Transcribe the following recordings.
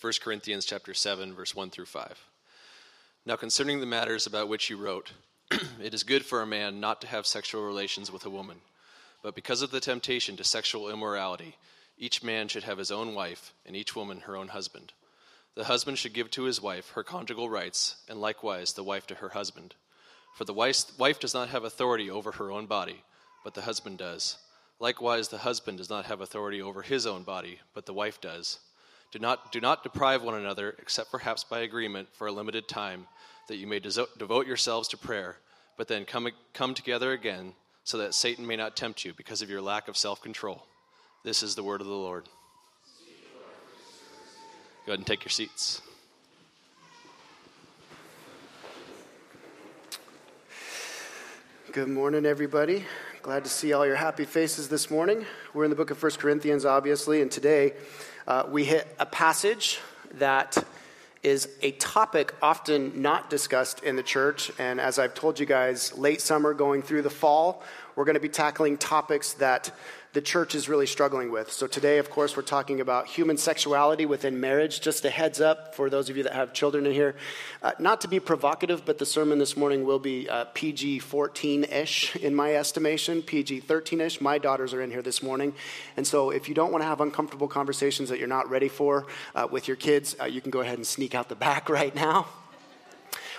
1 Corinthians chapter 7 verse 1 through 5. Now concerning the matters about which you wrote, it is good for a man not to have sexual relations with a woman, but because of the temptation to sexual immorality, each man should have his own wife and each woman her own husband. The husband should give to his wife her conjugal rights, and likewise the wife to her husband. For the wife does not have authority over her own body, but the husband does. Likewise, the husband does not have authority over his own body, but the wife does. Do not, do not deprive one another, except perhaps by agreement for a limited time, that you may devote yourselves to prayer, but then come, come together again, so that Satan may not tempt you because of your lack of self control. This is the word of the Lord. Go ahead and take your seats. Good morning, everybody. Glad to see all your happy faces this morning. We're in the book of 1 Corinthians, obviously, and today uh, we hit a passage that is a topic often not discussed in the church. And as I've told you guys, late summer going through the fall, we're going to be tackling topics that the church is really struggling with. So, today, of course, we're talking about human sexuality within marriage. Just a heads up for those of you that have children in here. Uh, not to be provocative, but the sermon this morning will be uh, PG 14 ish in my estimation, PG 13 ish. My daughters are in here this morning. And so, if you don't want to have uncomfortable conversations that you're not ready for uh, with your kids, uh, you can go ahead and sneak out the back right now.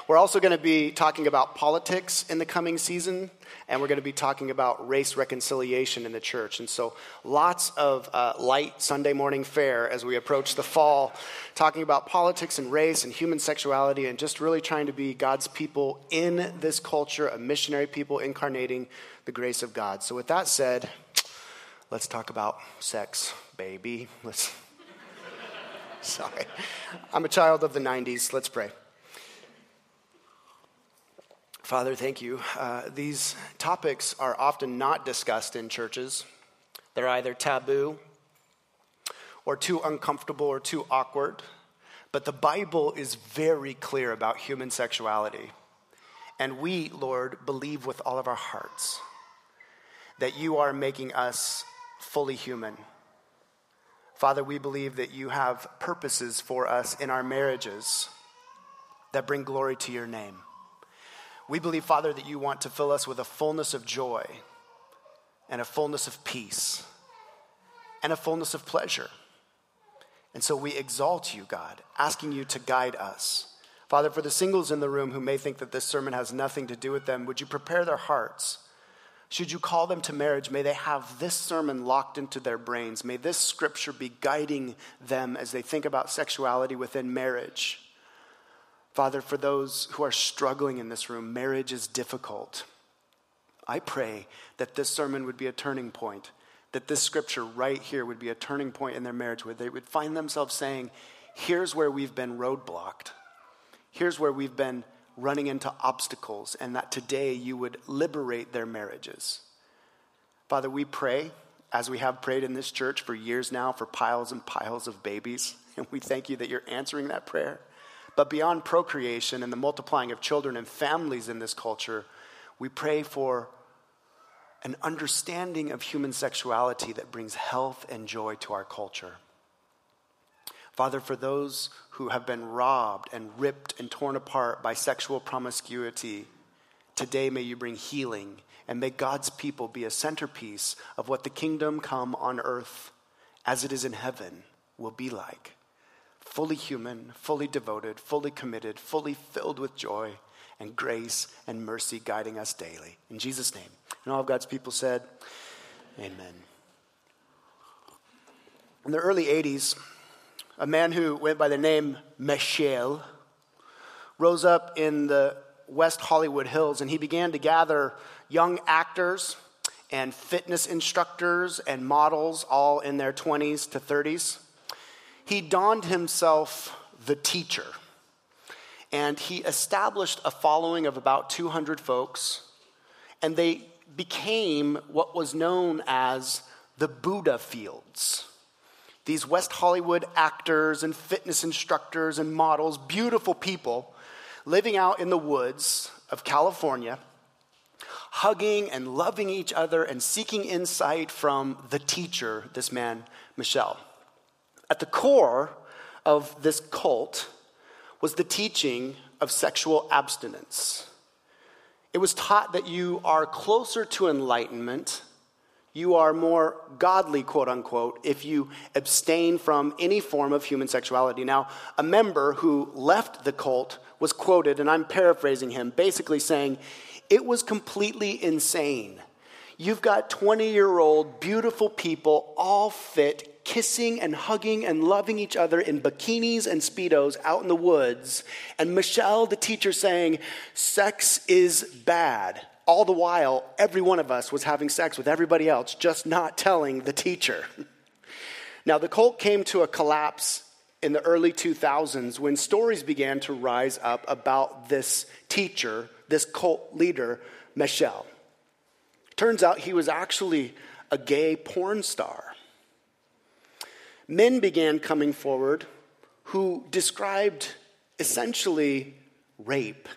We're also going to be talking about politics in the coming season and we're going to be talking about race reconciliation in the church. And so, lots of uh, light Sunday morning fare as we approach the fall, talking about politics and race and human sexuality, and just really trying to be God's people in this culture, a missionary people incarnating the grace of God. So, with that said, let's talk about sex, baby. Let's. Sorry. I'm a child of the 90s. Let's pray. Father, thank you. Uh, these topics are often not discussed in churches. They're either taboo or too uncomfortable or too awkward. But the Bible is very clear about human sexuality. And we, Lord, believe with all of our hearts that you are making us fully human. Father, we believe that you have purposes for us in our marriages that bring glory to your name. We believe, Father, that you want to fill us with a fullness of joy and a fullness of peace and a fullness of pleasure. And so we exalt you, God, asking you to guide us. Father, for the singles in the room who may think that this sermon has nothing to do with them, would you prepare their hearts? Should you call them to marriage, may they have this sermon locked into their brains. May this scripture be guiding them as they think about sexuality within marriage. Father, for those who are struggling in this room, marriage is difficult. I pray that this sermon would be a turning point, that this scripture right here would be a turning point in their marriage where they would find themselves saying, Here's where we've been roadblocked. Here's where we've been running into obstacles, and that today you would liberate their marriages. Father, we pray, as we have prayed in this church for years now, for piles and piles of babies, and we thank you that you're answering that prayer. But beyond procreation and the multiplying of children and families in this culture, we pray for an understanding of human sexuality that brings health and joy to our culture. Father, for those who have been robbed and ripped and torn apart by sexual promiscuity, today may you bring healing and may God's people be a centerpiece of what the kingdom come on earth as it is in heaven will be like fully human, fully devoted, fully committed, fully filled with joy and grace and mercy guiding us daily. In Jesus' name. And all of God's people said, Amen. In the early 80s, a man who went by the name Michel rose up in the West Hollywood Hills and he began to gather young actors and fitness instructors and models, all in their 20s to 30s he donned himself the teacher. And he established a following of about 200 folks, and they became what was known as the Buddha Fields. These West Hollywood actors and fitness instructors and models, beautiful people, living out in the woods of California, hugging and loving each other and seeking insight from the teacher, this man, Michel. At the core of this cult was the teaching of sexual abstinence. It was taught that you are closer to enlightenment, you are more godly, quote unquote, if you abstain from any form of human sexuality. Now, a member who left the cult was quoted, and I'm paraphrasing him, basically saying, It was completely insane. You've got 20 year old, beautiful people, all fit, kissing and hugging and loving each other in bikinis and Speedos out in the woods, and Michel, the teacher, saying, Sex is bad. All the while, every one of us was having sex with everybody else, just not telling the teacher. now, the cult came to a collapse in the early 2000s when stories began to rise up about this teacher, this cult leader, Michel. Turns out he was actually a gay porn star men began coming forward who described essentially rape.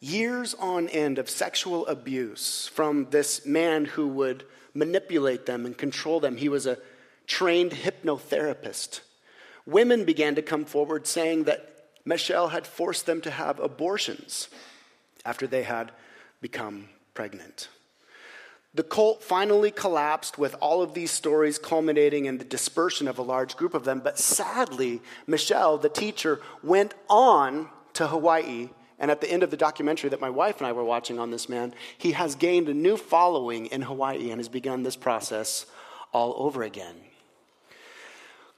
Years on end of sexual abuse from this man who would manipulate them and control them. He was a trained hypnotherapist. Women began to come forward saying that Michel had forced them to have abortions after they had become pregnant. The cult finally collapsed with all of these stories culminating in the dispersion of a large group of them. But sadly, Michel, the teacher, went on to Hawaii. And at the end of the documentary that my wife and I were watching on this man, he has gained a new following in Hawaii and has begun this process all over again.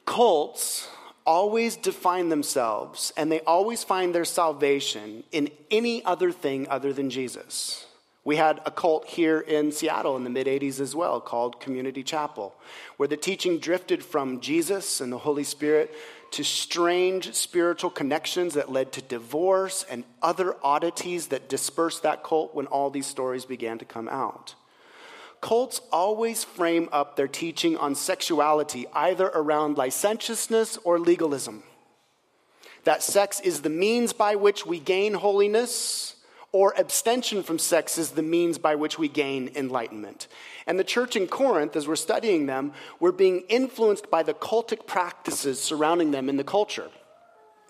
Cults always define themselves and they always find their salvation in any other thing other than Jesus. We had a cult here in Seattle in the mid 80s as well called Community Chapel, where the teaching drifted from Jesus and the Holy Spirit to strange spiritual connections that led to divorce and other oddities that dispersed that cult when all these stories began to come out. Cults always frame up their teaching on sexuality either around licentiousness or legalism. That sex is the means by which we gain holiness or abstention from sex is the means by which we gain enlightenment. And the church in Corinth, as we're studying them, were being influenced by the cultic practices surrounding them in the culture.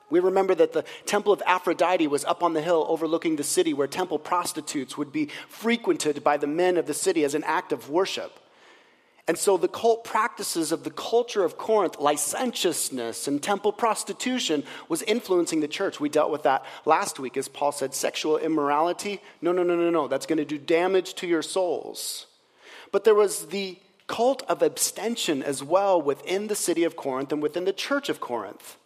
We remember that the temple of Aphrodite was up on the hill overlooking the city where temple prostitutes would be frequented by the men of the city as an act of worship. And so the cult practices of the culture of Corinth, licentiousness and temple prostitution, was influencing the church. We dealt with that last week as Paul said sexual immorality. No, no, no, no, no. That's going to do damage to your souls. But there was the cult of abstention as well within the city of Corinth and within the church of Corinth.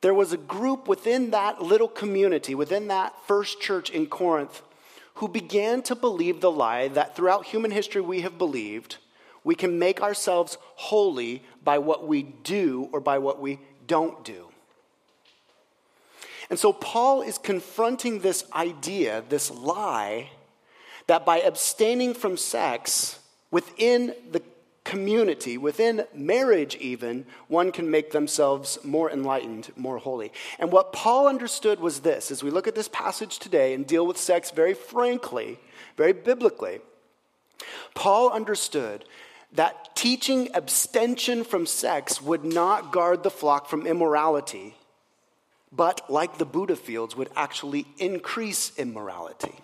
There was a group within that little community, within that first church in Corinth, who began to believe the lie that throughout human history we have believed we can make ourselves holy by what we do or by what we don't do. And so Paul is confronting this idea, this lie, that by abstaining from sex within the community, within marriage even, one can make themselves more enlightened, more holy. And what Paul understood was this as we look at this passage today and deal with sex very frankly, very biblically, Paul understood that teaching abstention from sex would not guard the flock from immorality, but like the Buddha fields, would actually increase immorality.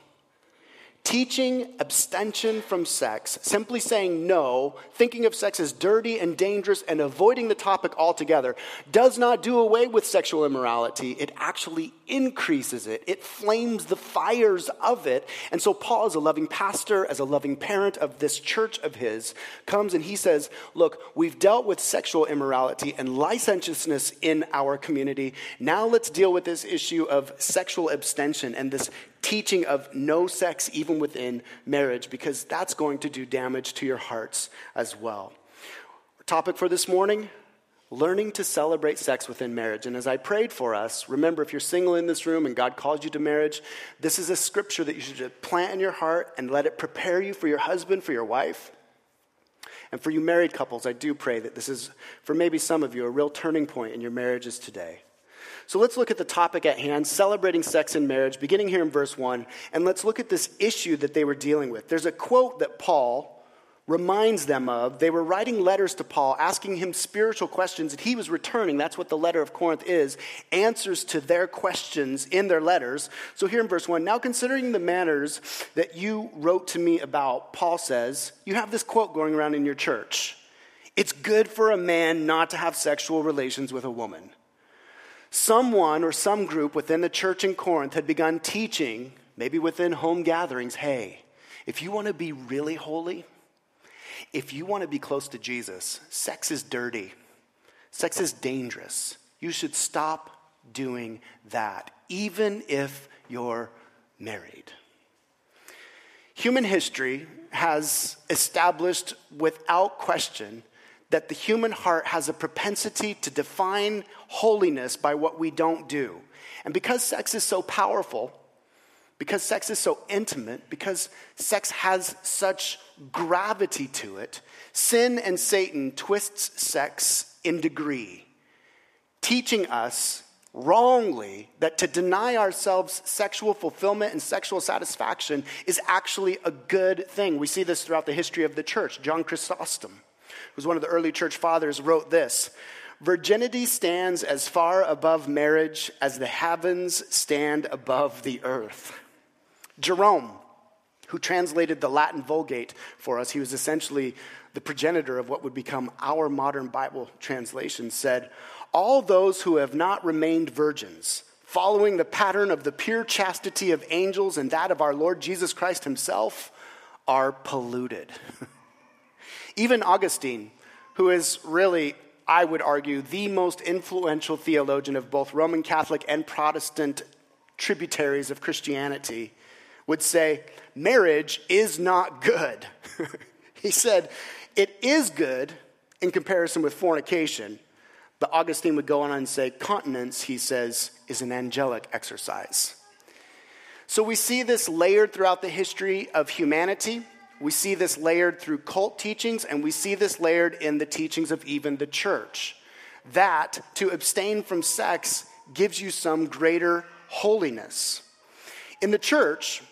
Teaching abstention from sex, simply saying no, thinking of sex as dirty and dangerous, and avoiding the topic altogether, does not do away with sexual immorality. It actually increases it, it flames the fires of it. And so, Paul, as a loving pastor, as a loving parent of this church of his, comes and he says, Look, we've dealt with sexual immorality and licentiousness in our community. Now let's deal with this issue of sexual abstention and this teaching of no sex even within marriage, because that's going to do damage to your hearts as well. topic for this morning learning to celebrate sex within marriage. And as I prayed for us, remember if you're single in this room and God calls you to marriage, this is a scripture that you should plant in your heart and let it prepare you for your husband, for your wife. And for you married couples, I do pray that this is, for maybe some of you, a real turning point in your marriages today. So let's look at the topic at hand, celebrating sex and marriage, beginning here in verse 1, and let's look at this issue that they were dealing with. There's a quote that Paul reminds them of. They were writing letters to Paul, asking him spiritual questions, and he was returning. That's what the letter of Corinth is answers to their questions in their letters. So, here in verse 1 now considering the manners that you wrote to me about, Paul says, you have this quote going around in your church It's good for a man not to have sexual relations with a woman. Someone or some group within the church in Corinth had begun teaching, maybe within home gatherings, hey, if you want to be really holy, if you want to be close to Jesus, sex is dirty, sex is dangerous. You should stop doing that, even if you're married. Human history has established without question that the human heart has a propensity to define holiness by what we don't do. And because sex is so powerful, because sex is so intimate, because sex has such gravity to it, sin and Satan twists sex in degree, teaching us wrongly that to deny ourselves sexual fulfillment and sexual satisfaction is actually a good thing. We see this throughout the history of the church. John Chrysostom, who's one of the early church fathers, wrote this Virginity stands as far above marriage as the heavens stand above the earth. Jerome, who translated the Latin Vulgate for us, he was essentially the progenitor of what would become our modern Bible translation, said, All those who have not remained virgins, following the pattern of the pure chastity of angels and that of our Lord Jesus Christ himself, are polluted. Even Augustine, who is really, I would argue, the most influential theologian of both Roman Catholic and Protestant tributaries of Christianity, would say, marriage is not good. he said, it is good in comparison with fornication. But Augustine would go on and say, continence, he says, is an angelic exercise. So we see this layered throughout the history of humanity. We see this layered through cult teachings, and we see this layered in the teachings of even the church. That to abstain from sex gives you some greater holiness. In the church,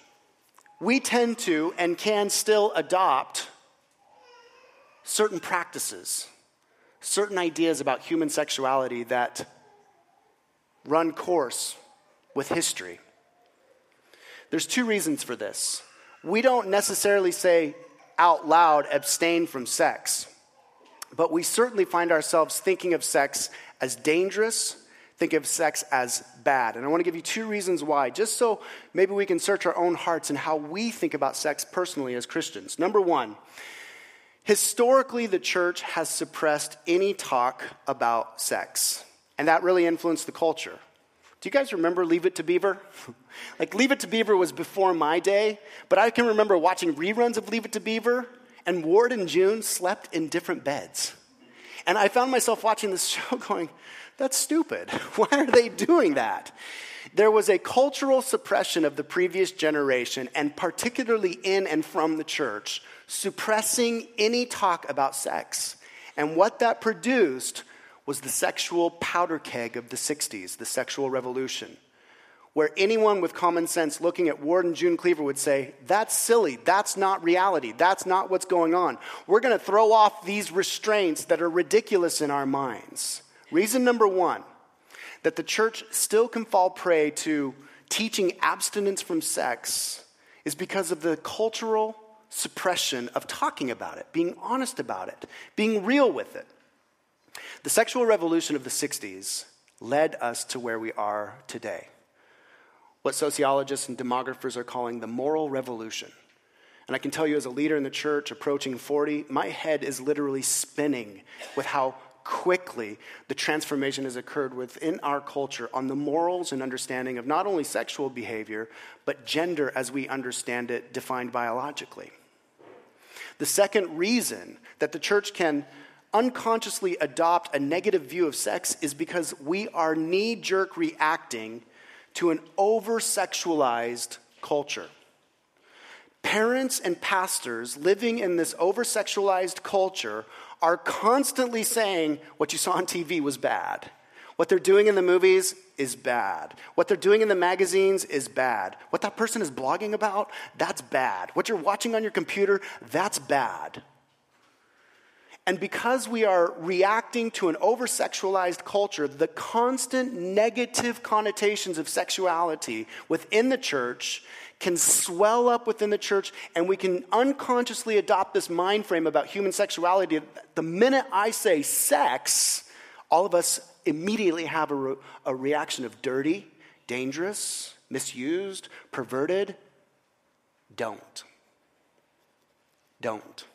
we tend to and can still adopt certain practices, certain ideas about human sexuality that run course with history. There's two reasons for this. We don't necessarily say out loud, abstain from sex, but we certainly find ourselves thinking of sex as dangerous think of sex as bad. And I want to give you two reasons why, just so maybe we can search our own hearts and how we think about sex personally as Christians. Number one, historically, the church has suppressed any talk about sex, and that really influenced the culture. Do you guys remember Leave It to Beaver? like, Leave It to Beaver was before my day, but I can remember watching reruns of Leave It to Beaver, and Ward and June slept in different beds. And I found myself watching this show going, that's stupid. Why are they doing that? There was a cultural suppression of the previous generation, and particularly in and from the church, suppressing any talk about sex. And what that produced was the sexual powder keg of the 60s, the sexual revolution, where anyone with common sense looking at Ward and June Cleaver would say, That's silly. That's not reality. That's not what's going on. We're going to throw off these restraints that are ridiculous in our minds. Reason number one that the church still can fall prey to teaching abstinence from sex is because of the cultural suppression of talking about it, being honest about it, being real with it. The sexual revolution of the 60s led us to where we are today. What sociologists and demographers are calling the moral revolution. And I can tell you, as a leader in the church approaching 40, my head is literally spinning with how quickly the transformation has occurred within our culture on the morals and understanding of not only sexual behavior, but gender as we understand it, defined biologically. The second reason that the church can unconsciously adopt a negative view of sex is because we are knee jerk reacting to an over sexualized culture. Parents and pastors living in this over sexualized culture are constantly saying what you saw on TV was bad. What they're doing in the movies is bad. What they're doing in the magazines is bad. What that person is blogging about, that's bad. What you're watching on your computer, that's bad. And because we are reacting to an over sexualized culture, the constant negative connotations of sexuality within the church can swell up within the church, and we can unconsciously adopt this mind frame about human sexuality. The minute I say sex, all of us immediately have a, re- a reaction of dirty, dangerous, misused, perverted. Don't. Don't.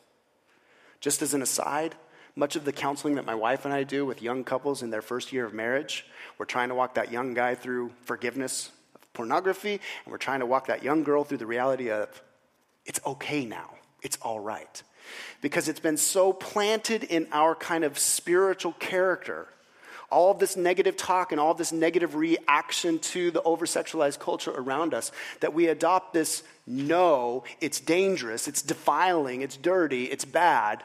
Just as an aside, much of the counseling that my wife and I do with young couples in their first year of marriage, we're trying to walk that young guy through forgiveness of pornography, and we're trying to walk that young girl through the reality of it's okay now, it's all right. Because it's been so planted in our kind of spiritual character all of this negative talk and all of this negative reaction to the over sexualized culture around us that we adopt this no, it's dangerous, it's defiling, it's dirty, it's bad,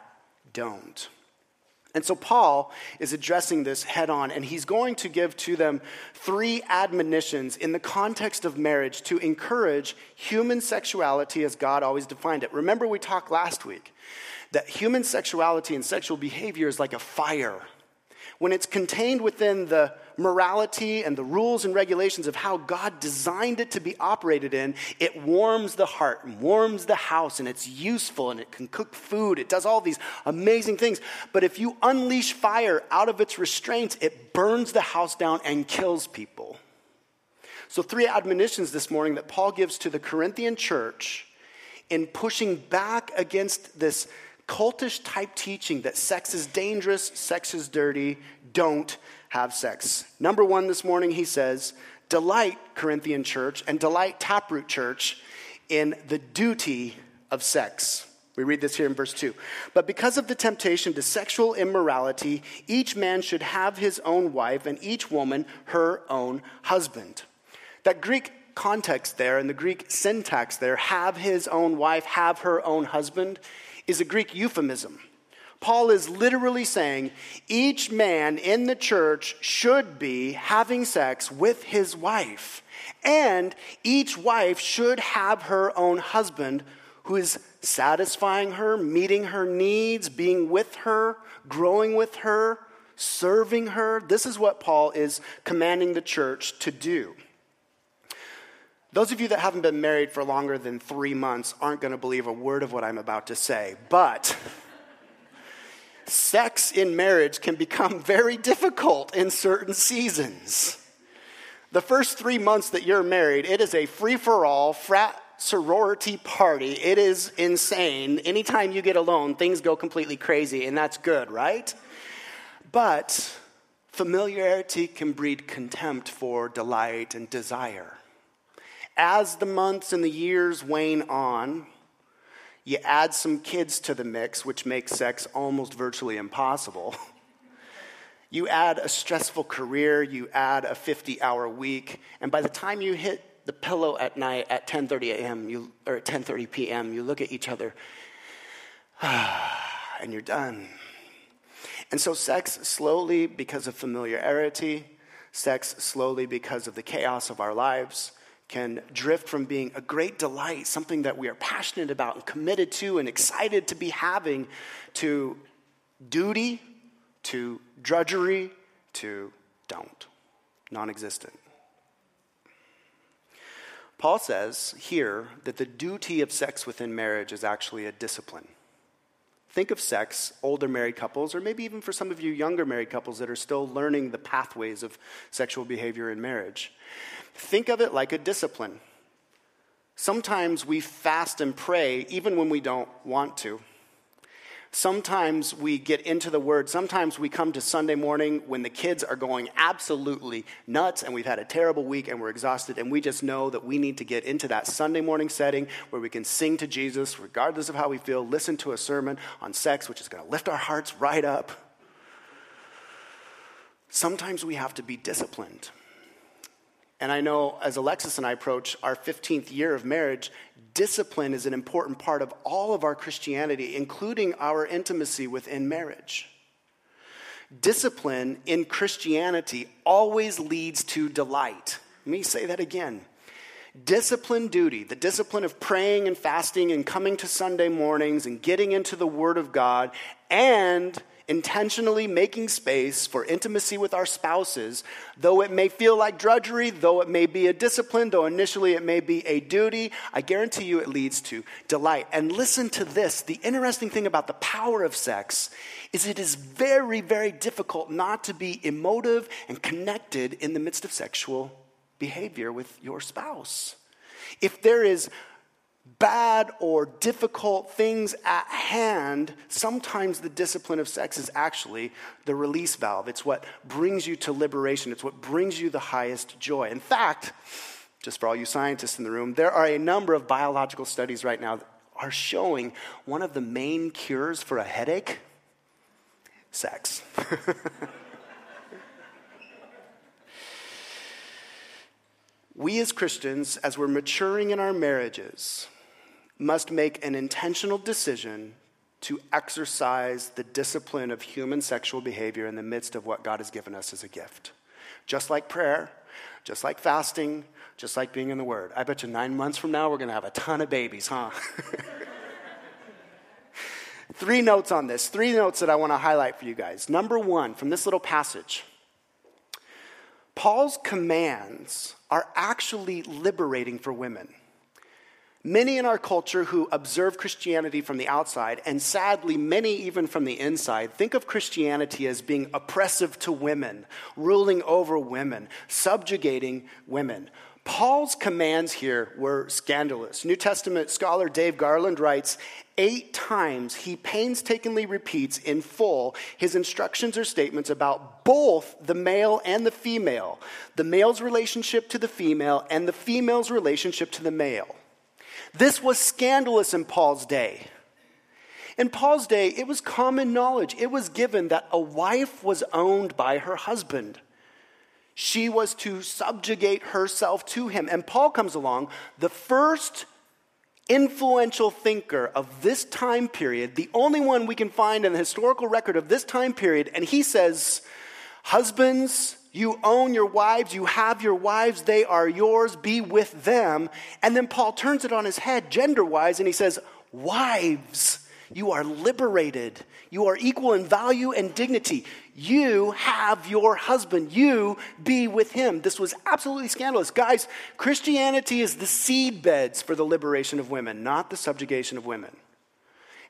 don't. And so Paul is addressing this head on, and he's going to give to them three admonitions in the context of marriage to encourage human sexuality as God always defined it. Remember, we talked last week that human sexuality and sexual behavior is like a fire when it's contained within the morality and the rules and regulations of how God designed it to be operated in, it warms the heart and warms the house and it's useful and it can cook food. It does all these amazing things. But if you unleash fire out of its restraints, it burns the house down and kills people. So, three admonitions this morning that Paul gives to the Corinthian church in pushing back against this cultish type teaching that sex is dangerous, sex is dirty, don't have sex. Number one this morning, he says, delight, Corinthian church, and delight, Taproot church, in the duty of sex. We read this here in verse 2. But because of the temptation to sexual immorality, each man should have his own wife, and each woman her own husband. That Greek context there and the Greek syntax there, have his own wife, have her own husband, is a Greek euphemism. Paul is literally saying each man in the church should be having sex with his wife. And each wife should have her own husband who is satisfying her, meeting her needs, being with her, growing with her, serving her. This is what Paul is commanding the church to do. Those of you that haven't been married for longer than three months aren't going to believe a word of what I'm about to say, but sex in marriage can become very difficult in certain seasons. The first three months that you're married, it is a free for all, frat sorority party. It is insane. Anytime you get alone, things go completely crazy, and that's good, right? But familiarity can breed contempt for delight and desire as the months and the years wane on, you add some kids to the mix, which makes sex almost virtually impossible. You add a stressful career, you add a 50 hour week, and by the time you hit the pillow at night at 10:30 a.m. You, or at 10:30 p.m. you look at each other and you're done. And so sex slowly because of familiarity, sex slowly because of the chaos of our lives, can drift from being a great delight, something that we are passionate about and committed to and excited to be having, to duty, to drudgery, to don't, non existent. Paul says here that the duty of sex within marriage is actually a discipline. Think of sex, older married couples, or maybe even for some of you younger married couples that are still learning the pathways of sexual behavior in marriage. Think of it like a discipline. Sometimes we fast and pray even when we don't want to. Sometimes we get into the word. Sometimes we come to Sunday morning when the kids are going absolutely nuts and we've had a terrible week and we're exhausted and we just know that we need to get into that Sunday morning setting where we can sing to Jesus regardless of how we feel, listen to a sermon on sex, which is going to lift our hearts right up. Sometimes we have to be disciplined. And I know as Alexis and I approach our 15th year of marriage, discipline is an important part of all of our Christianity, including our intimacy within marriage. Discipline in Christianity always leads to delight. Let me say that again. Discipline duty, the discipline of praying and fasting and coming to Sunday mornings and getting into the Word of God and intentionally making space for intimacy with our spouses, though it may feel like drudgery, though it may be a discipline, though initially it may be a duty, I guarantee you it leads to delight. And listen to this the interesting thing about the power of sex is it is very, very difficult not to be emotive and connected in the midst of sexual behavior with your spouse. If there is bad or difficult things at hand, sometimes the discipline of sex is actually the release valve. It's what brings you to liberation, it's what brings you the highest joy. In fact, just for all you scientists in the room, there are a number of biological studies right now that are showing one of the main cures for a headache sex. we as Christians, as we're maturing in our marriages, must make an intentional decision to exercise the discipline of human sexual behavior in the midst of what God has given us as a gift. Just like prayer, just like fasting, just like being in the Word. I bet you nine months from now, we're going to have a ton of babies, huh? three notes on this, three notes that I want to highlight for you guys. Number one, from this little passage Paul's commands are actually liberating for women. Many in our culture who observe Christianity from the outside, and sadly, many even from the inside, think of Christianity as being oppressive to women, ruling over women, subjugating women. Paul's commands here were scandalous. New Testament scholar Dave Garland writes eight times he painstakingly repeats in full his instructions or statements about both the male and the female, the male's relationship to the female, and the female's relationship to the male. This was scandalous in Paul's day. In Paul's day, it was common knowledge. It was given that a wife was owned by her husband. She was to subjugate herself to him. And Paul comes along, the first influential thinker of this time period, the only one we can find in the historical record of this time period, and he says, Husbands, you own your wives, you have your wives, they are yours, be with them. And then Paul turns it on his head, gender wise, and he says, Wives, you are liberated. You are equal in value and dignity. You have your husband. You be with him. This was absolutely scandalous. Guys, Christianity is the seed beds for the liberation of women, not the subjugation of women.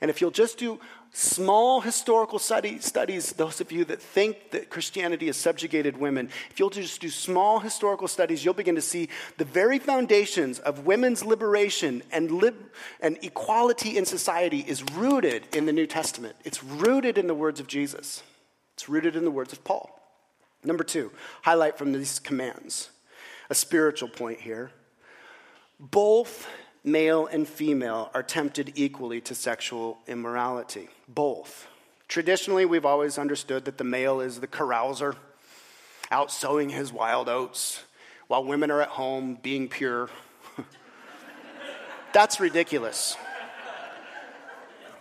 And if you'll just do small historical study, studies, those of you that think that Christianity has subjugated women, if you'll just do small historical studies, you'll begin to see the very foundations of women's liberation and, lib- and equality in society is rooted in the New Testament. It's rooted in the words of Jesus, it's rooted in the words of Paul. Number two, highlight from these commands a spiritual point here. Both male and female are tempted equally to sexual immorality. Both. Traditionally, we've always understood that the male is the carouser, out sowing his wild oats, while women are at home being pure. That's ridiculous.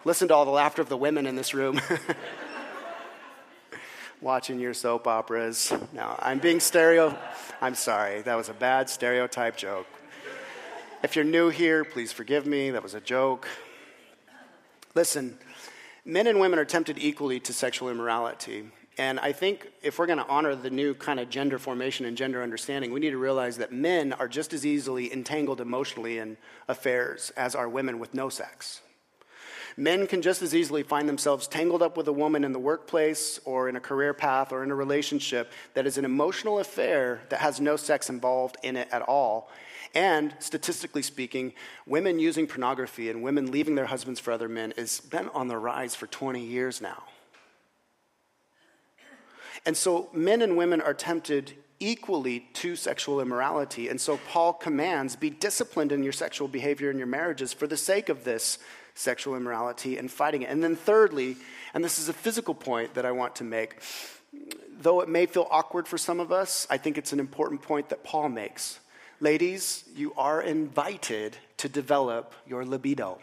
Listen to all the laughter of the women in this room. Watching your soap operas. No, I'm being stereo. I'm sorry, that was a bad stereotype joke. If you're new here, please forgive me. That was a joke. Listen, men and women are tempted equally to sexual immorality. And I think if we're going to honor the new kind of gender formation and gender understanding, we need to realize that men are just as easily entangled emotionally in affairs as are women with no sex. Men can just as easily find themselves tangled up with a woman in the workplace or in a career path or in a relationship that is an emotional affair that has no sex involved in it at all and statistically speaking, women using pornography and women leaving their husbands for other men has been on the rise for 20 years now. And so men and women are tempted equally to sexual immorality. And so Paul commands be disciplined in your sexual behavior in your marriages for the sake of this sexual immorality and fighting it. And then, thirdly, and this is a physical point that I want to make, though it may feel awkward for some of us, I think it's an important point that Paul makes. Ladies, you are invited to develop your libido.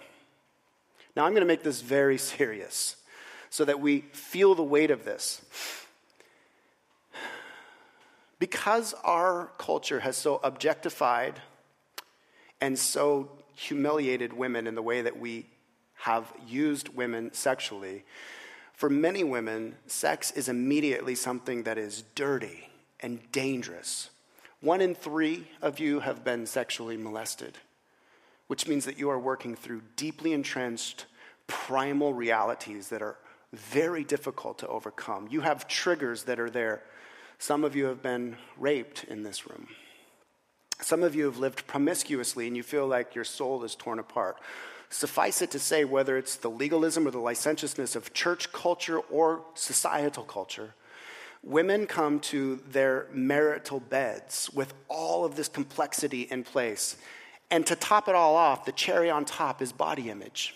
Now, I'm going to make this very serious so that we feel the weight of this. Because our culture has so objectified and so humiliated women in the way that we have used women sexually, For many women, sex is immediately something that is dirty and dangerous. One in three of you have been sexually molested, which means that you are working through deeply entrenched primal realities that are very difficult to overcome. You have triggers that are there. Some of you have been raped in this room. Some of you have lived promiscuously and you feel like your soul is torn apart. Suffice it to say, whether it's the legalism or the licentiousness of church culture or societal culture, women come to their marital beds with all of this complexity in place. And to top it all off, the cherry on top is body image,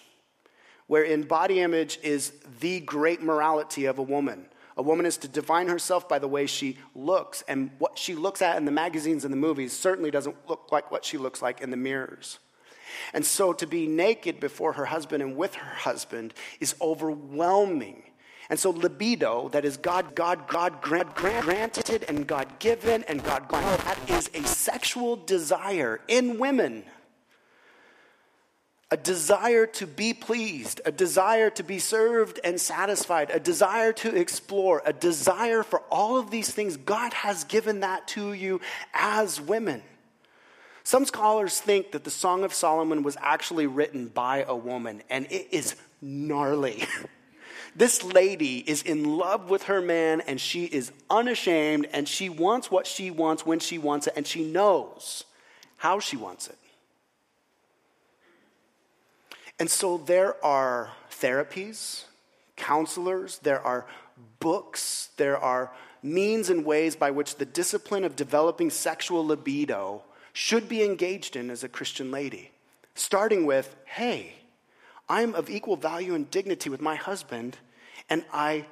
wherein body image is the great morality of a woman. A woman is to define herself by the way she looks, and what she looks at in the magazines and the movies certainly doesn't look like what she looks like in the mirrors. And so to be naked before her husband and with her husband is overwhelming. And so libido, that is God, God, God granted and God given and God granted, that is a sexual desire in women a desire to be pleased, a desire to be served and satisfied, a desire to explore, a desire for all of these things. God has given that to you as women. Some scholars think that the Song of Solomon was actually written by a woman, and it is gnarly. this lady is in love with her man, and she is unashamed, and she wants what she wants when she wants it, and she knows how she wants it. And so there are therapies, counselors, there are books, there are means and ways by which the discipline of developing sexual libido should be engaged in as a Christian lady. Starting with, hey, I'm of equal value and dignity with my husband, and I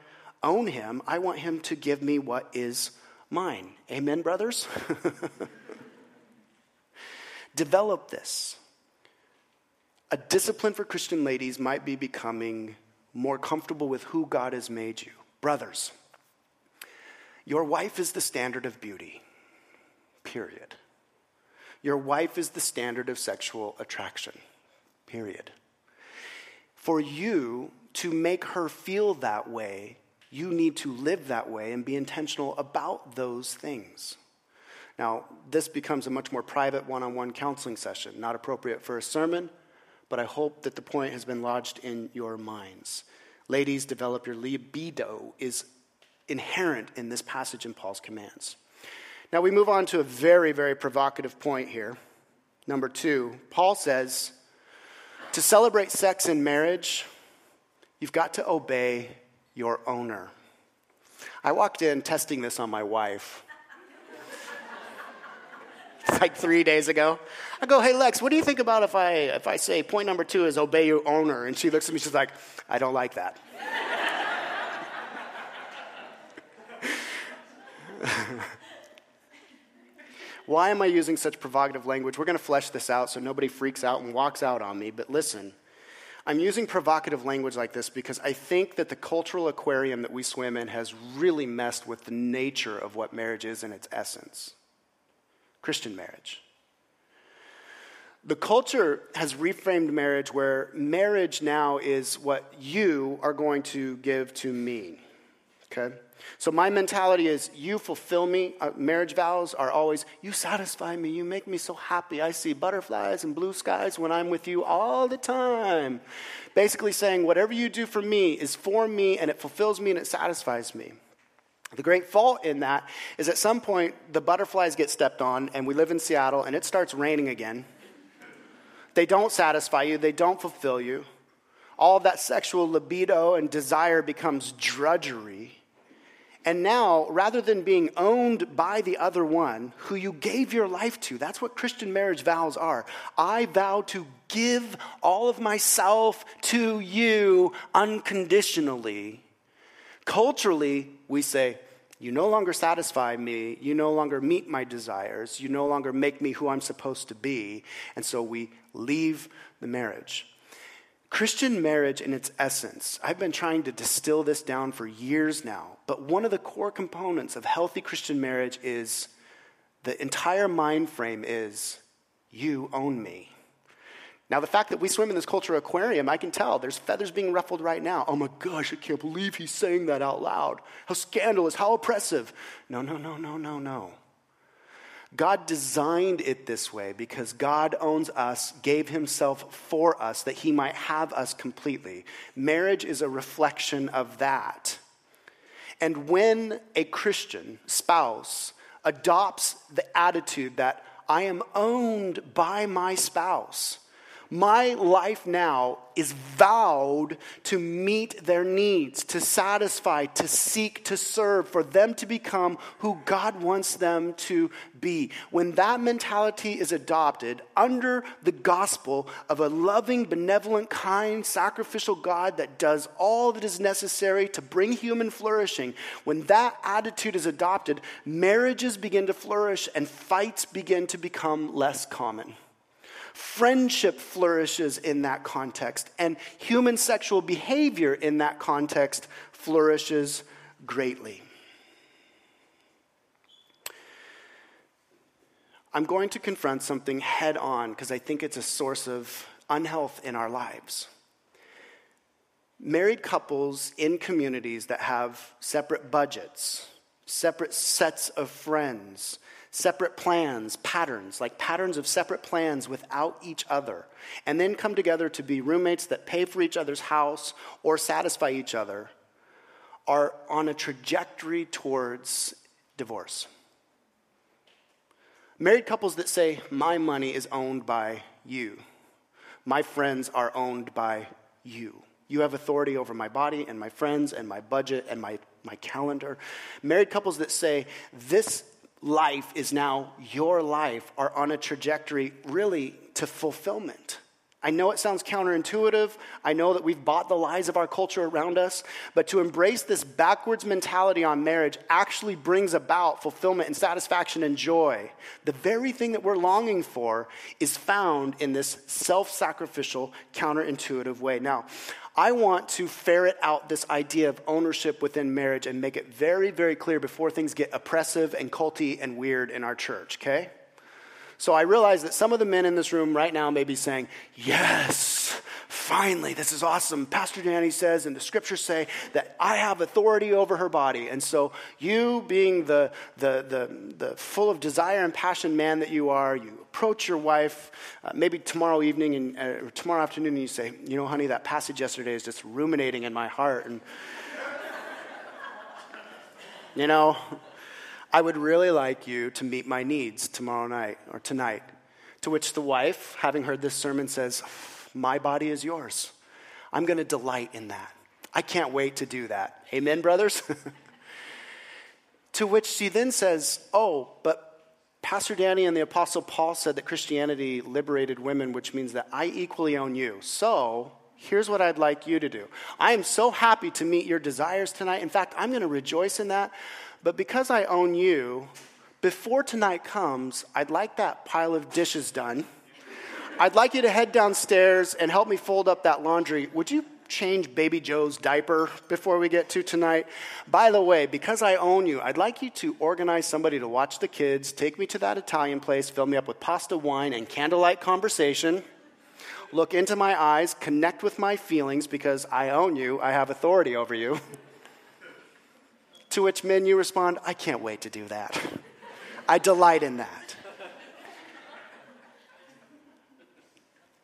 own him. I want him to give me what is mine. Amen, brothers? Develop this. A discipline for Christian ladies might be becoming more comfortable with who God has made you. Brothers, your wife is the standard of beauty, period. Your wife is the standard of sexual attraction, period. For you to make her feel that way, you need to live that way and be intentional about those things. Now, this becomes a much more private one on one counseling session, not appropriate for a sermon but I hope that the point has been lodged in your minds. Ladies, develop your libido is inherent in this passage in Paul's commands. Now we move on to a very, very provocative point here. Number two, Paul says to celebrate sex in marriage, you've got to obey your owner. I walked in testing this on my wife it's like three days ago. I go, hey Lex, what do you think about if I if I say point number two is obey your owner? And she looks at me, she's like, I don't like that. Why am I using such provocative language? We're going to flesh this out so nobody freaks out and walks out on me, but listen. I'm using provocative language like this because I think that the cultural aquarium that we swim in has really messed with the nature of what marriage is in its essence. Christian marriage. The culture has reframed marriage where marriage now is what you are going to give to me. Okay? So my mentality is you fulfill me. Uh, marriage vows are always you satisfy me, you make me so happy. I see butterflies and blue skies when I'm with you all the time. Basically saying whatever you do for me is for me and it fulfills me and it satisfies me. The great fault in that is at some point the butterflies get stepped on, and we live in Seattle, and it starts raining again. They don't satisfy you, they don't fulfill you. All of that sexual libido and desire becomes drudgery. And now, rather than being owned by the other one who you gave your life to, that's what Christian marriage vows are. I vow to give all of myself to you unconditionally. Culturally, we say, You no longer satisfy me. You no longer meet my desires. You no longer make me who I'm supposed to be. And so we leave the marriage. Christian marriage, in its essence, I've been trying to distill this down for years now, but one of the core components of healthy Christian marriage is the entire mind frame is you own me. Now, the fact that we swim in this culture aquarium, I can tell there's feathers being ruffled right now. Oh my gosh, I can't believe he's saying that out loud. How scandalous, how oppressive. No, no, no, no, no, no. God designed it this way because God owns us, gave himself for us that he might have us completely. Marriage is a reflection of that. And when a Christian spouse adopts the attitude that I am owned by my spouse, my life now is vowed to meet their needs, to satisfy, to seek, to serve, for them to become who God wants them to be. When that mentality is adopted under the gospel of a loving, benevolent, kind, sacrificial God that does all that is necessary to bring human flourishing, when that attitude is adopted, marriages begin to flourish and fights begin to become less common. Friendship flourishes in that context, and human sexual behavior in that context flourishes greatly. I'm going to confront something head on because I think it's a source of unhealth in our lives. Married couples in communities that have separate budgets, separate sets of friends, separate plans, patterns, like patterns of separate plans without each other, and then come together to be roommates that pay for each other's house or satisfy each other, are on a trajectory towards divorce. Married couples that say, My money is owned by you, my friends are owned by you. You have authority over my body and my friends and my budget and my, my calendar. Married couples that say, This life is now your life are on a trajectory really to fulfillment. I know it sounds counterintuitive. I know that we've bought the lies of our culture around us. But to embrace this backwards mentality on marriage actually brings about fulfillment and satisfaction and joy. The very thing that we're longing for is found in this self sacrificial, counterintuitive way. Now, I want to ferret out this idea of ownership within marriage and make it very, very clear before things get oppressive and culty and weird in our church, okay? So I realize that some of the men in this room right now may be saying, Yes, finally, this is awesome. Pastor Danny says, and the scriptures say that I have authority over her body. And so you, being the, the, the, the full of desire and passion man that you are, you approach your wife uh, maybe tomorrow evening and, uh, or tomorrow afternoon and you say, You know, honey, that passage yesterday is just ruminating in my heart. And, you know, I would really like you to meet my needs tomorrow night or tonight. To which the wife, having heard this sermon, says, My body is yours. I'm going to delight in that. I can't wait to do that. Amen, brothers? to which she then says, Oh, but Pastor Danny and the Apostle Paul said that Christianity liberated women, which means that I equally own you. So here's what I'd like you to do. I am so happy to meet your desires tonight. In fact, I'm going to rejoice in that. But because I own you, before tonight comes, I'd like that pile of dishes done. I'd like you to head downstairs and help me fold up that laundry. Would you change baby Joe's diaper before we get to tonight? By the way, because I own you, I'd like you to organize somebody to watch the kids, take me to that Italian place, fill me up with pasta, wine, and candlelight conversation. Look into my eyes, connect with my feelings because I own you, I have authority over you. To which men you respond, I can't wait to do that. I delight in that.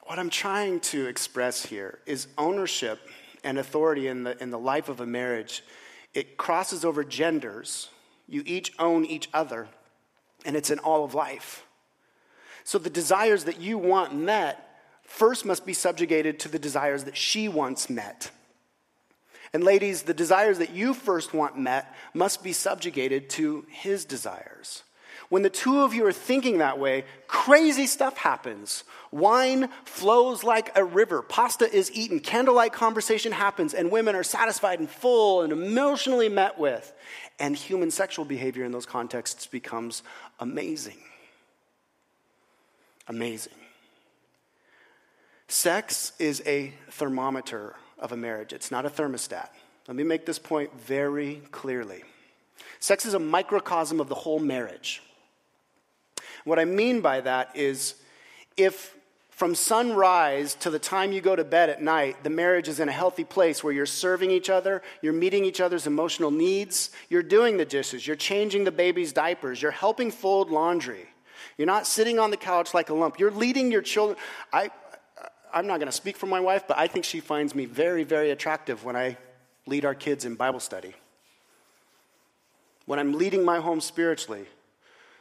What I'm trying to express here is ownership and authority in the, in the life of a marriage. It crosses over genders. You each own each other, and it's in all of life. So the desires that you want met first must be subjugated to the desires that she wants met. And ladies, the desires that you first want met must be subjugated to his desires. When the two of you are thinking that way, crazy stuff happens. Wine flows like a river. Pasta is eaten. Candlelight conversation happens, and women are satisfied and full and emotionally met with. And human sexual behavior in those contexts becomes amazing. Amazing. Sex is a thermometer of a marriage. It's not a thermostat. Let me make this point very clearly. Sex is a microcosm of the whole marriage. What I mean by that is if From sunrise to the time you go to bed at night, the marriage is in a healthy place where you're serving each other, you're meeting each other's emotional needs, you're doing the dishes, you're changing the baby's diapers, you're helping fold laundry. You're not sitting on the couch like a lump. You're leading your children. I, I'm not going to speak for my wife, but I think she finds me very, very attractive when I lead our kids in Bible study. When I'm leading my home spiritually,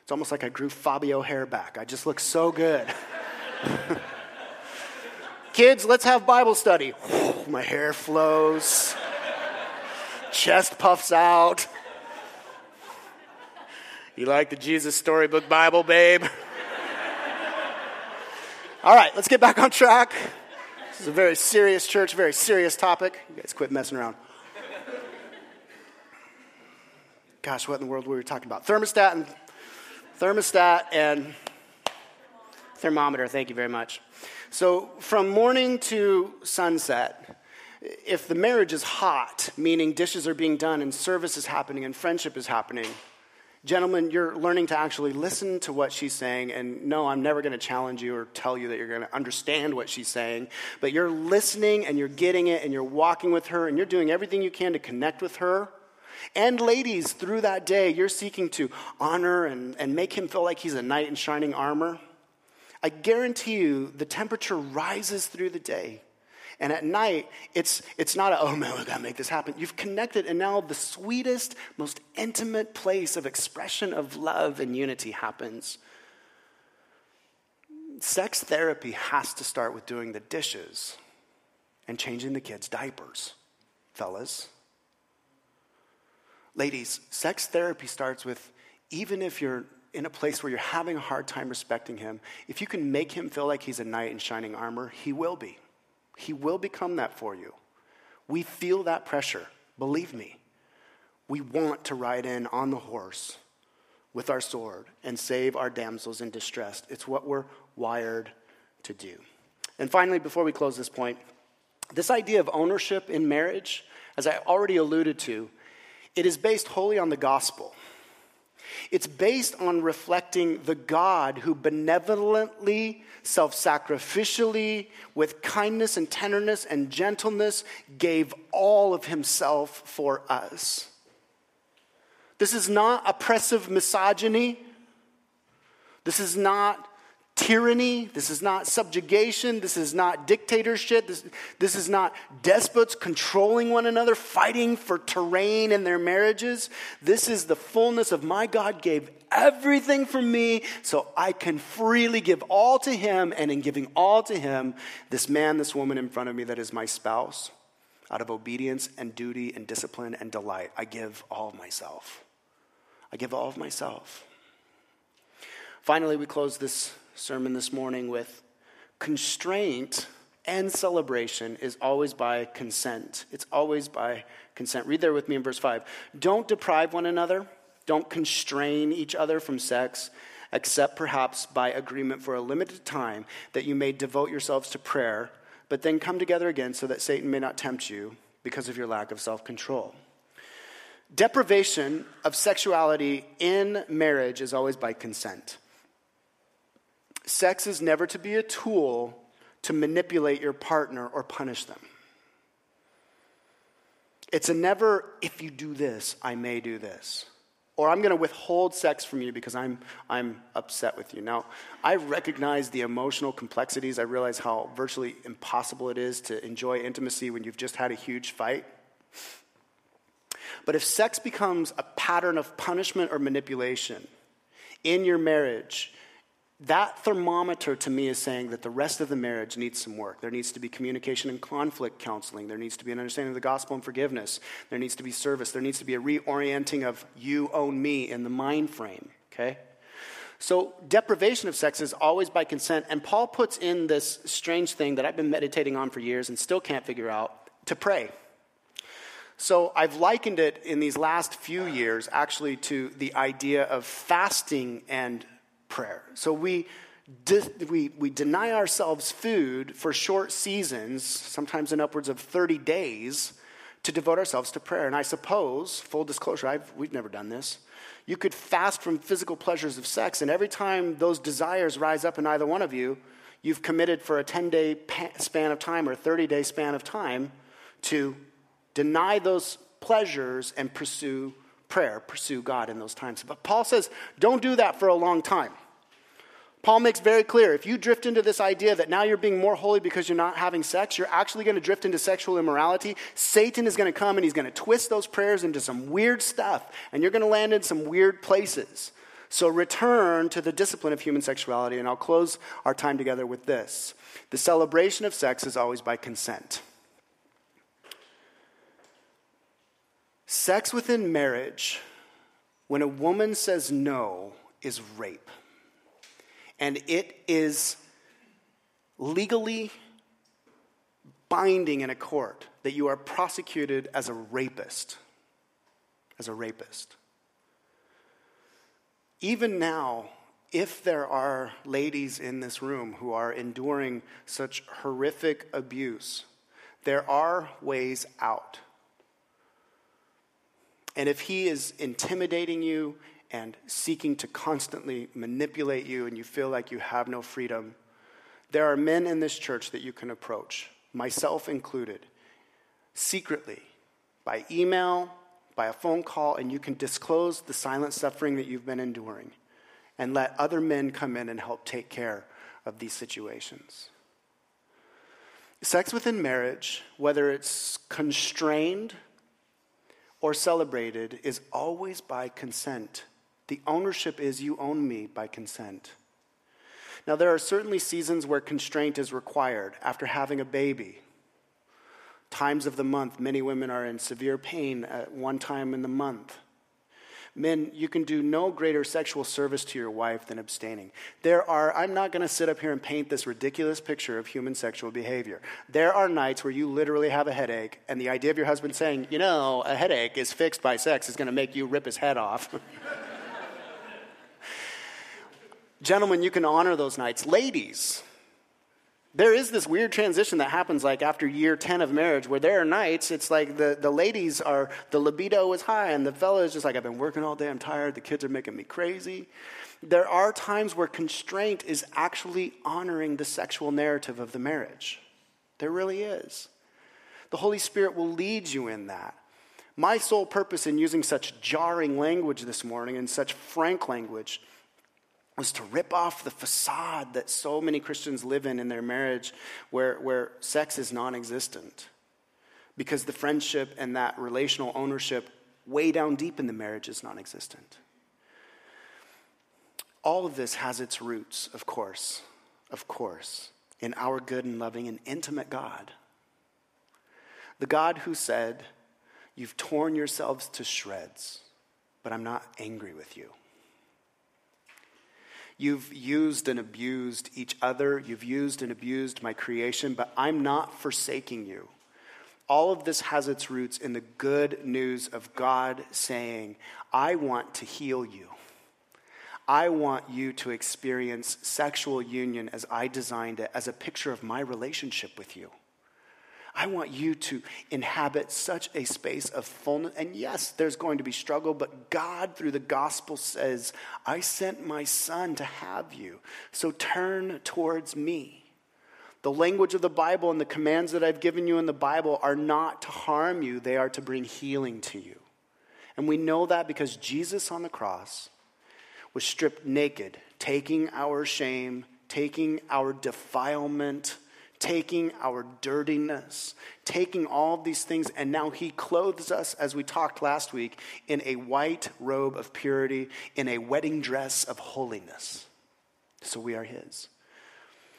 it's almost like I grew Fabio hair back. I just look so good. Kids, let's have Bible study. my hair flows, chest puffs out. You like the Jesus Storybook Bible, babe? All right, let's get back on track. This is a very serious church, very serious topic. You guys quit messing around. Gosh, what in the world were we talking about? Thermostat and thermostat and thermometer. Thank you very much. So, from morning to sunset, if the marriage is hot, meaning dishes are being done and service is happening and friendship is happening, gentlemen, you're learning to actually listen to what she's saying. And no, I'm never going to challenge you or tell you that you're going to understand what she's saying, but you're listening and you're getting it and you're walking with her and you're doing everything you can to connect with her. And ladies, through that day, you're seeking to honor and, and make him feel like he's a knight in shining armor. I guarantee you the temperature rises through the day. And at night, it's, it's not a, oh man, we gotta make this happen. You've connected, and now the sweetest, most intimate place of expression of love and unity happens. Sex therapy has to start with doing the dishes and changing the kids' diapers, fellas. Ladies, sex therapy starts with even if you're in a place where you're having a hard time respecting him, if you can make him feel like he's a knight in shining armor, he will be. He will become that for you. We feel that pressure. Believe me. We want to ride in on the horse with our sword and save our damsels in distress. It's what we're wired to do. And finally, before we close this point, this idea of ownership in marriage, as I already alluded to, it is based wholly on the gospel. It's based on reflecting the God who benevolently, self sacrificially, with kindness and tenderness and gentleness, gave all of himself for us. This is not oppressive misogyny. This is not tyranny. This is not subjugation. This is not dictatorship. This, this is not despots controlling one another, fighting for terrain in their marriages. This is the fullness of my God gave everything for me so I can freely give all to Him. And in giving all to Him, this man, this woman in front of me that is my spouse, out of obedience and duty and discipline and delight, I give all of myself. I give all of myself. Finally, we close this sermon this morning with constraint and celebration is always by consent. It's always by consent. Read there with me in verse 5. Don't deprive one another, don't constrain each other from sex, except perhaps by agreement for a limited time, that you may devote yourselves to prayer, but then come together again so that Satan may not tempt you because of your lack of self control. Deprivation of sexuality in marriage is always by consent. Sex is never to be a tool to manipulate your partner or punish them. It's a never, if you do this, I may do this. Or I'm going to withhold sex from you because I'm, I'm upset with you. Now, I recognize the emotional complexities. I realize how virtually impossible it is to enjoy intimacy when you've just had a huge fight. But if sex becomes a pattern of punishment or manipulation in your marriage, that thermometer to me is saying that the rest of the marriage needs some work. There needs to be communication and conflict counseling. There needs to be an understanding of the gospel and forgiveness. There needs to be service. There needs to be a reorienting of you own me in the mind frame, okay? So, deprivation of sex is always by consent. And Paul puts in this strange thing that I've been meditating on for years and still can't figure out to pray. So, I've likened it in these last few years actually to the idea of fasting and prayer. So we, de- we, we deny ourselves food for short seasons, sometimes in upwards of 30 days, to devote ourselves to prayer. And I suppose, full disclosure, I've, we've never done this. You could fast from physical pleasures of sex, and every time those desires rise up in either one of you, You've committed for a 10 day span of time or 30 day span of time to deny those pleasures and pursue prayer, pursue God in those times. But Paul says, don't do that for a long time. Paul makes very clear if you drift into this idea that now you're being more holy because you're not having sex, you're actually going to drift into sexual immorality. Satan is going to come and he's going to twist those prayers into some weird stuff, and you're going to land in some weird places. So return to the discipline of human sexuality, and I'll close our time together with this. The celebration of sex is always by consent. Sex within marriage, when a woman says no, is rape and it is legally binding in a court that you are prosecuted as a rapist. As a rapist. Even now, if there are ladies in this room who are enduring such horrific abuse, there are ways out. And if he is intimidating you and seeking to constantly manipulate you and you feel like you have no freedom, there are men in this church that you can approach, myself included, secretly, by email, by a phone call, and you can disclose the silent suffering that you've been enduring and let other men come in and help take care of these situations. Sex within marriage, whether it's constrained or celebrated, is always by consent the ownership is you own me by consent. Now, there are certainly seasons where constraint is required after having a baby. Times of the month, many women are in severe pain at one time in the month. Men, you can do no greater sexual service to your wife than abstaining. There are, I'm not going to sit up here and paint this ridiculous picture of human sexual behavior. There are nights where you literally have a headache, and the idea of your husband saying, you know, a headache is fixed by sex is going to make you rip his head off. Gentlemen, you can honor those nights. Ladies, there is this weird transition that happens like after year 10 of marriage where there are nights it's like the, the ladies are the libido is high and the fella is just like i've been working all day i'm tired the kids are making me crazy. There are times where constraint is actually honoring the sexual narrative of the marriage. There really is. The holy spirit will lead you in that. My sole purpose in using such jarring language this morning and such frank language was to rip off the facade that so many Christians live in in their marriage where, where sex is non existent. Because the friendship and that relational ownership way down deep in the marriage is non existent. All of this has its roots, of course, of course, in our good and loving and intimate God. The God who said, You've torn yourselves to shreds, but I'm not angry with you. You've used and abused each other. You've used and abused my creation, but I'm not forsaking you. All of this has its roots in the good news of God saying, I want to heal you. I want you to experience sexual union as I designed it, as a picture of my relationship with you. I want you to inhabit such a space of fullness. And yes, there's going to be struggle, but God, through the gospel, says, I sent my son to have you. So turn towards me. The language of the Bible and the commands that I've given you in the Bible are not to harm you, they are to bring healing to you. And we know that because Jesus on the cross was stripped naked, taking our shame, taking our defilement taking our dirtiness, taking all these things, and now He clothes us, as we talked last week, in a white robe of purity, in a wedding dress of holiness. So we are His.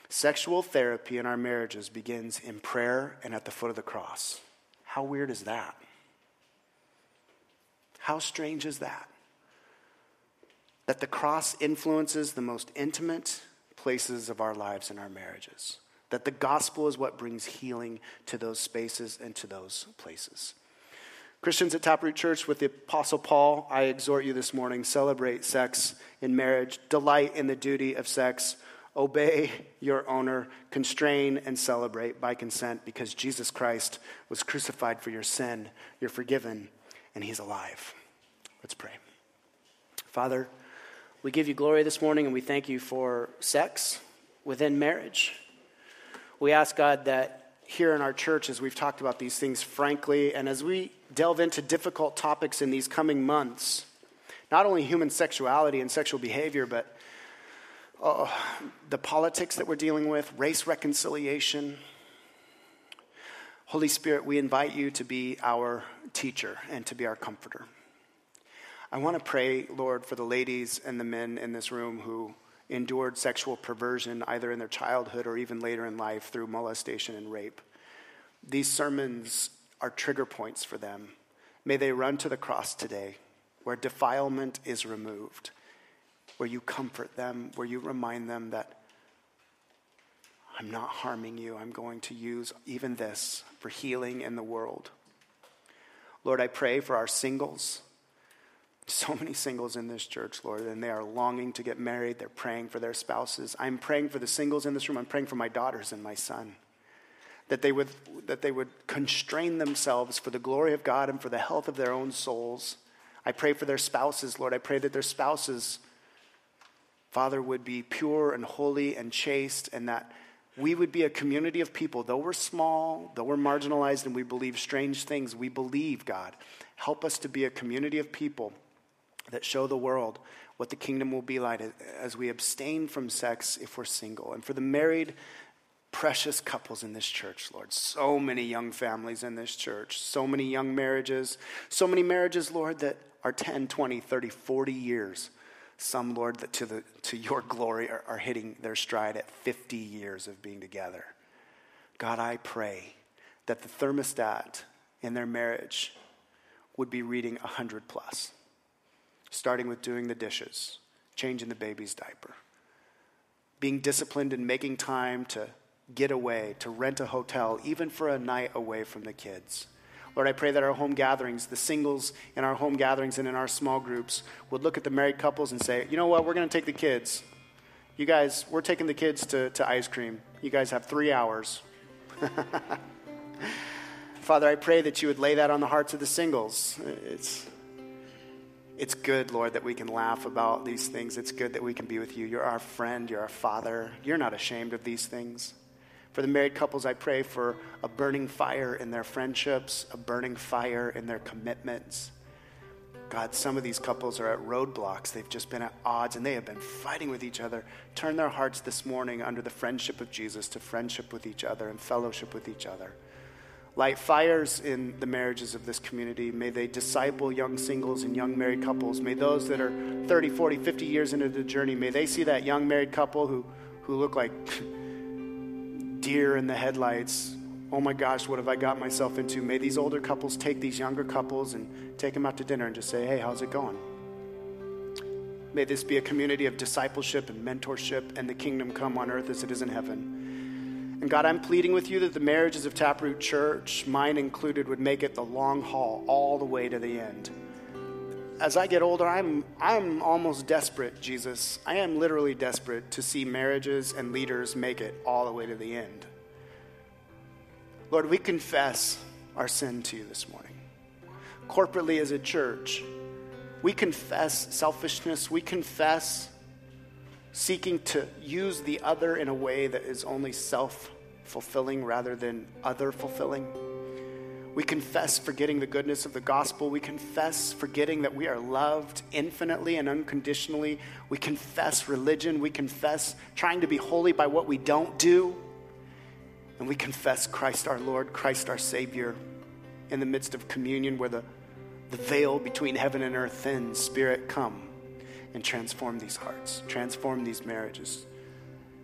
Sexual therapy in our marriages begins in prayer and at the foot of the cross. How weird is that? How strange is that? That the cross influences the most intimate places of our lives and our marriages that the gospel is what brings healing to those spaces and to those places. Christians at Taproot Church, with the Apostle Paul, I exhort you this morning celebrate sex in marriage, delight in the duty of sex, obey your owner, constrain and celebrate by consent because Jesus Christ was crucified for your sin. You're forgiven, and he's alive. Let's pray. Father, we give you glory this morning and we thank you for sex within marriage. We ask God that here in our church, as we've talked about these things frankly, and as we delve into difficult topics in these coming months, not only human sexuality and sexual behavior, but uh, the politics that we're dealing with, race reconciliation. Holy Spirit, we invite you to be our teacher and to be our comforter. I want to pray, Lord, for the ladies and the men in this room who endured sexual perversion either in their childhood or even later in life through molestation and rape. These sermons are trigger points for them. May they run to the cross today where defilement is removed, where you comfort them, where you remind them that I'm not harming you. I'm going to use even this for healing in the world. Lord, I pray for our singles. So many singles in this church, Lord, and they are longing to get married. They're praying for their spouses. I'm praying for the singles in this room. I'm praying for my daughters and my son. That they would, that they would constrain themselves for the glory of God and for the health of their own souls. I pray for their spouses, Lord. I pray that their spouses, Father, would be pure and holy and chaste, and that we would be a community of people, though we're small, though we're marginalized, and we believe strange things, we believe, God. Help us to be a community of people that show the world what the kingdom will be like as we abstain from sex if we're single. And for the married, precious couples in this church, Lord, so many young families in this church, so many young marriages, so many marriages, Lord, that are 10, 20, 30, 40 years. Some, Lord, that to, the, to your glory are, are hitting their stride at 50 years of being together. God, I pray that the thermostat in their marriage would be reading 100 plus starting with doing the dishes, changing the baby's diaper, being disciplined and making time to get away, to rent a hotel, even for a night away from the kids. Lord, I pray that our home gatherings, the singles in our home gatherings and in our small groups, would look at the married couples and say, you know what, we're going to take the kids. You guys, we're taking the kids to, to ice cream. You guys have three hours. Father, I pray that you would lay that on the hearts of the singles. It's, it's good, Lord, that we can laugh about these things. It's good that we can be with you. You're our friend, you're our father. You're not ashamed of these things. For the married couples, I pray for a burning fire in their friendships, a burning fire in their commitments. God, some of these couples are at roadblocks. They've just been at odds and they have been fighting with each other. Turn their hearts this morning under the friendship of Jesus to friendship with each other and fellowship with each other light fires in the marriages of this community. May they disciple young singles and young married couples. May those that are 30, 40, 50 years into the journey, may they see that young married couple who, who look like deer in the headlights. Oh my gosh, what have I got myself into? May these older couples take these younger couples and take them out to dinner and just say, hey, how's it going? May this be a community of discipleship and mentorship and the kingdom come on earth as it is in heaven. And God, I'm pleading with you that the marriages of Taproot Church, mine included, would make it the long haul all the way to the end. As I get older, I'm, I'm almost desperate, Jesus. I am literally desperate to see marriages and leaders make it all the way to the end. Lord, we confess our sin to you this morning. Corporately as a church, we confess selfishness. We confess seeking to use the other in a way that is only self fulfilling rather than other fulfilling. We confess forgetting the goodness of the gospel. We confess forgetting that we are loved infinitely and unconditionally. We confess religion. We confess trying to be holy by what we don't do. And we confess Christ our Lord, Christ our Savior in the midst of communion where the, the veil between heaven and earth thins. Spirit, come and transform these hearts, transform these marriages.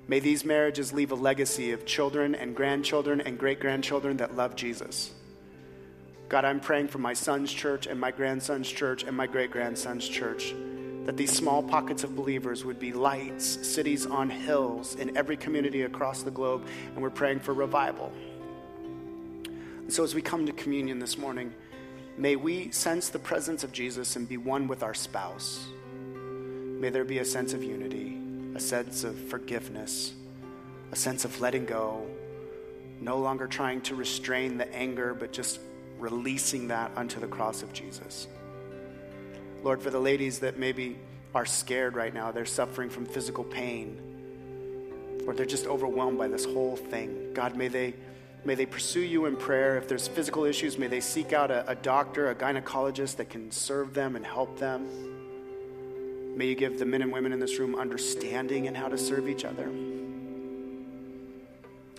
May these marriages leave a legacy of children and grandchildren and great grandchildren that love Jesus. God, I'm praying for my son's church and my grandson's church and my great grandson's church that these small pockets of believers would be lights, cities on hills in every community across the globe, and we're praying for revival. And so, as we come to communion this morning, may we sense the presence of Jesus and be one with our spouse. May there be a sense of unity, a sense of forgiveness, a sense of letting go, no longer trying to restrain the anger, but just releasing that unto the cross of Jesus. Lord, for the ladies that maybe are scared right now, they're suffering from physical pain. or they're just overwhelmed by this whole thing. God, may they, may they pursue you in prayer. If there's physical issues, may they seek out a, a doctor, a gynecologist that can serve them and help them. May you give the men and women in this room understanding in how to serve each other.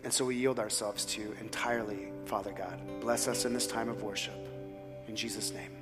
And so we yield ourselves to you entirely, Father God. Bless us in this time of worship. In Jesus' name.